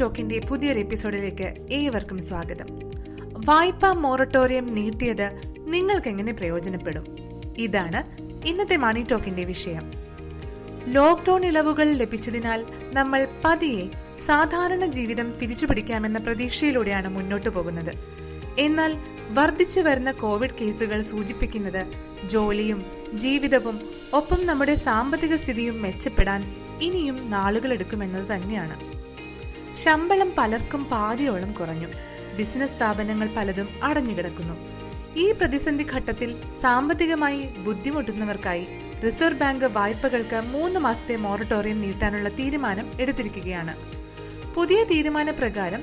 ടോക്കിന്റെ പുതിയൊരു എപ്പിസോഡിലേക്ക് ഏവർക്കും സ്വാഗതം. വായ്പാ മോറട്ടോറിയം നീട്ടിയത് നിങ്ങൾക്ക് എങ്ങനെ പ്രയോജനപ്പെടും? ഇതാണ് ഇന്നത്തെ മണി ടോക്കിന്റെ വിഷയം. ലോക്ക്ഡൌൺ ഇളവുകൾ ലഭിച്ചതിനാൽ നമ്മൾ പതിയെ സാധാരണ ജീവിതം തിരിച്ചു തിരിച്ചുപിടിക്കാമെന്ന പ്രതീക്ഷയിലൂടെയാണ് മുന്നോട്ടു പോകുന്നത്. എന്നാൽ വർദ്ധിച്ചു വരുന്ന കോവിഡ് കേസുകൾ സൂചിപ്പിക്കുന്നത് ജോലിയും ജീവിതവും ഒപ്പം നമ്മുടെ സാമ്പത്തിക സ്ഥിതിയും മെച്ചപ്പെടാൻ ഇനിയും നാളുകളെടുക്കുമെന്നത് തന്നെയാണ്. ശമ്പളം പലർക്കും പാതിയോളം കുറഞ്ഞു. ബിസിനസ് സ്ഥാപനങ്ങൾ പലതും അടഞ്ഞുകിടക്കുന്നു. ഈ പ്രതിസന്ധി ഘട്ടത്തിൽ സാമ്പത്തികമായി ബുദ്ധിമുട്ടുന്നവർക്കായി റിസർവ് ബാങ്ക് വായ്പകൾക്ക് മൂന്ന് മാസത്തെ മൊറട്ടോറിയം നീട്ടാനുള്ള തീരുമാനം എടുത്തിരിക്കുകയാണ്. പുതിയ തീരുമാന പ്രകാരം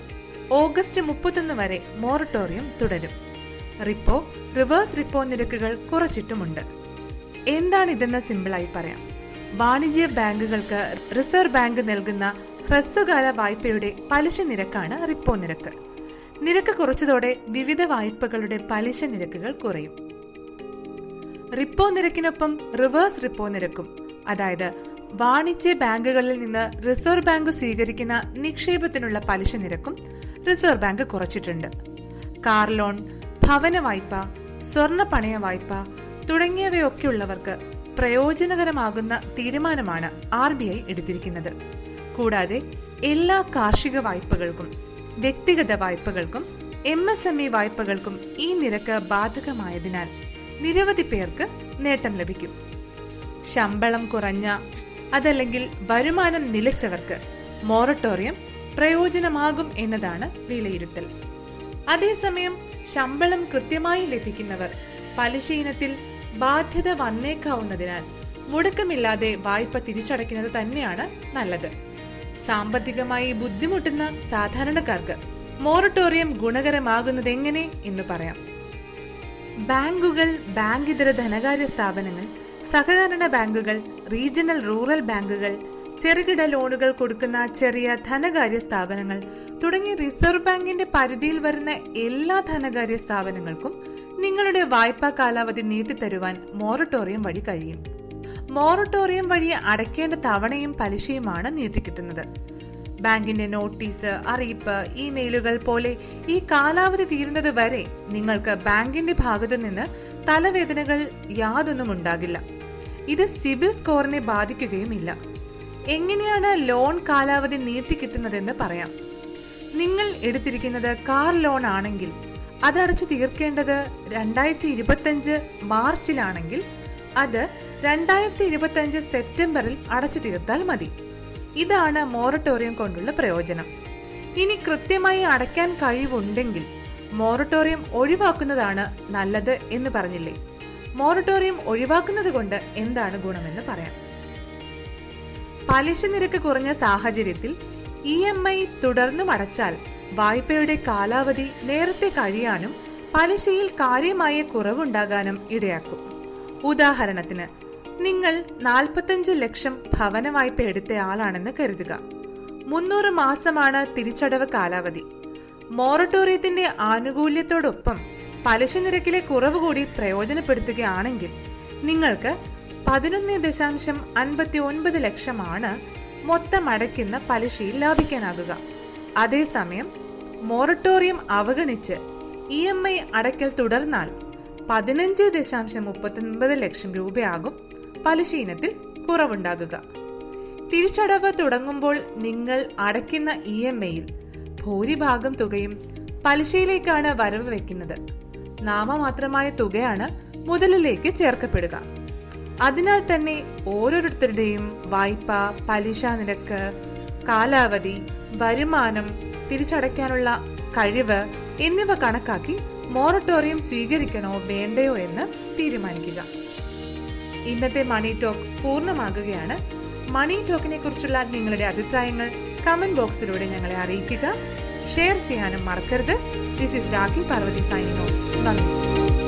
ഓഗസ്റ്റ് മുപ്പത്തൊന്ന് വരെ മൊറട്ടോറിയം തുടരും. റിപ്പോ റിവേഴ്സ് റിപ്പോ നിരക്കുകൾ കുറച്ചിട്ടുമുണ്ട്. എന്താണ് ഇതെന്ന് സിമ്പിളായി പറയാം. വാണിജ്യ ബാങ്കുകൾക്ക് റിസർവ് ബാങ്ക് നൽകുന്ന ഹ്രസ്വകാല വായ്പയുടെ പലിശ നിരക്കാണ് റിപ്പോ നിരക്ക്. നിരക്ക് കുറച്ചതോടെ വിവിധ വായ്പകളുടെ പലിശ നിരക്കുകൾ കുറയും. റിപ്പോ നിരക്കിനൊപ്പം റിവേഴ്സ് റിപ്പോ നിരക്കും. അതായത് വാണിജ്യ ബാങ്കുകളിൽ നിന്ന് റിസർവ് ബാങ്ക് സ്വീകരിക്കുന്ന നിക്ഷേപത്തിനുള്ള പലിശ നിരക്കും റിസർവ് ബാങ്ക് കുറച്ചിട്ടുണ്ട്. കാർ ലോൺ ഭവന വായ്പ സ്വർണ പണയ വായ്പ തുടങ്ങിയവയൊക്കെയുള്ളവർക്ക് പ്രയോജനകരമാകുന്ന തീരുമാനമാണ് ആർ ബി ഐ എടുത്തിരിക്കുന്നത്. കൂടാതെ എല്ലാ കാർഷിക വായ്പകൾക്കും വ്യക്തിഗത വായ്പകൾക്കും എം എസ് എം ഇ വായ്പകൾക്കും ഈ നിരക്ക് ബാധകമായതിനാൽ നിരവധി പേർക്ക് നേട്ടം ലഭിക്കും. ശമ്പളം കുറഞ്ഞ അതല്ലെങ്കിൽ വരുമാനം നിലച്ചവർക്ക് മോറട്ടോറിയം പ്രയോജനമാകും എന്നതാണ് വിലയിരുത്തൽ. അതേസമയം ശമ്പളം കൃത്യമായി ലഭിക്കുന്നവർ പലിശ ഇനത്തിൽ ബാധ്യത വന്നേക്കാവുന്നതിനാൽ മുടക്കമില്ലാതെ വായ്പ തിരിച്ചടയ്ക്കുന്നത് തന്നെയാണ് നല്ലത്. സാമ്പത്തികമായി ബുദ്ധിമുട്ടുന്ന സാധാരണക്കാർക്ക് മോറട്ടോറിയം ഗുണകരമാകുന്നത് എങ്ങനെ എന്ന് പറയാം. ബാങ്കുകൾ ബാങ്കിതര ധനകാര്യ സ്ഥാപനങ്ങൾ സഹകരണ ബാങ്കുകൾ റീജിയണൽ റൂറൽ ബാങ്കുകൾ ചെറുകിട ലോണുകൾ കൊടുക്കുന്ന ചെറിയ ധനകാര്യ സ്ഥാപനങ്ങൾ തുടങ്ങി റിസർവ് ബാങ്കിന്റെ പരിധിയിൽ വരുന്ന എല്ലാ ധനകാര്യ സ്ഥാപനങ്ങൾക്കും നിങ്ങളുടെ വായ്പാ കാലാവധി നീട്ടിത്തരുവാൻ മോറട്ടോറിയം വഴി കഴിയും. മൊറട്ടോറിയം വഴി അടയ്ക്കേണ്ട തവണയും പലിശയുമാണ് നീട്ടിക്കിട്ടുന്നത്. ബാങ്കിന്റെ നോട്ടീസ് അറിയിപ്പ് ഇമെയിലുകൾ പോലെ ഈ കാലാവധി തീരുന്നത് വരെ നിങ്ങൾക്ക് ബാങ്കിന്റെ ഭാഗത്തു നിന്ന് തലവേദനകൾ യാതൊന്നും ഉണ്ടാകില്ല. ഇത് സിബിൽ സ്കോറിനെ ബാധിക്കുകയുമില്ല. എങ്ങനെയാണ് ലോൺ കാലാവധി നീട്ടിക്കിട്ടുന്നതെന്ന് പറയാം. നിങ്ങൾ എടുത്തിരിക്കുന്നത് കാർ ലോൺ ആണെങ്കിൽ അതടച്ചു തീർക്കേണ്ടത് രണ്ടായിരത്തി ഇരുപത്തിയഞ്ച് മാർച്ചിലാണെങ്കിൽ അത് രണ്ടായിരത്തി ഇരുപത്തിയഞ്ച് സെപ്റ്റംബറിൽ അടച്ചു തീർത്താൽ മതി. ഇതാണ് മോറട്ടോറിയം കൊണ്ടുള്ള പ്രയോജനം. ഇനി കൃത്യമായി അടയ്ക്കാൻ കഴിവുണ്ടെങ്കിൽ മോറട്ടോറിയം ഒഴിവാക്കുന്നതാണ് നല്ലത് എന്ന് പറഞ്ഞില്ലേ? മോറട്ടോറിയം ഒഴിവാക്കുന്നത് കൊണ്ട് എന്താണ് ഗുണമെന്ന് പറയാം. പലിശ നിരക്ക് കുറഞ്ഞ സാഹചര്യത്തിൽ ഇ എം ഐ തുടർന്നും അടച്ചാൽ വായ്പയുടെ കാലാവധി നേരത്തെ കഴിയാനും പലിശയിൽ കാര്യമായ കുറവുണ്ടാകാനും ഇടയാക്കും. ഉദാഹരണത്തിന് നിങ്ങൾ നാൽപ്പത്തഞ്ച് ലക്ഷം ഭവന വായ്പ എടുത്തയാളാണെന്ന് കരുതുക. മുന്നൂറ് മാസമാണ് തിരിച്ചടവ് കാലാവധി. മോറട്ടോറിയത്തിന്റെ ആനുകൂല്യത്തോടൊപ്പം പലിശ നിരക്കിലെ കുറവ് കൂടി പ്രയോജനപ്പെടുത്തുകയാണെങ്കിൽ നിങ്ങൾക്ക് പതിനൊന്ന് ദശാംശം അൻപത്തി ഒൻപത് ലക്ഷമാണ് മൊത്തം അടയ്ക്കുന്ന പലിശയിൽ ലാഭിക്കാനാകുക. അതേസമയം മോറട്ടോറിയം അവഗണിച്ച് ഇ എം ഐ അടയ്ക്കൽ തുടർന്നാൽ പതിനഞ്ച് ദശാംശം മുപ്പത്തൊൻപത് ലക്ഷം രൂപയാകും പലിശ ഇനത്തിൽ കുറവുണ്ടാകുക. തിരിച്ചടവ് തുടങ്ങുമ്പോൾ നിങ്ങൾ അടയ്ക്കുന്ന ഇ എം ഐയിൽ ഭൂരിഭാഗം തുകയും പലിശയിലേക്കാണ് വരവ് വെക്കുന്നത്. നാമമാത്രമായ തുകയാണ് മുതലിലേക്ക് ചേർക്കപ്പെടുക. അതിനാൽ തന്നെ ഓരോരുത്തരുടെയും വായ്പ പലിശ നിരക്ക് കാലാവധി വരുമാനം തിരിച്ചടയ്ക്കാനുള്ള കഴിവ് എന്നിവ കണക്കാക്കി മൊറട്ടോറിയം സ്വീകരിക്കണോ വേണ്ടയോ എന്ന് തീരുമാനിക്കുക. ഇന്നത്തെ മണി ടോക്ക് പൂർണമാകുകയാണ്. മണി ടോക്കിനെ കുറിച്ചുള്ള നിങ്ങളുടെ അഭിപ്രായങ്ങൾ കമന്റ് ബോക്സിലൂടെ ഞങ്ങളെ അറിയിക്കുക. ഷെയർ ചെയ്യാനും മറക്കരുത്. This is Rakhi Parvathy signing off നന്ദി.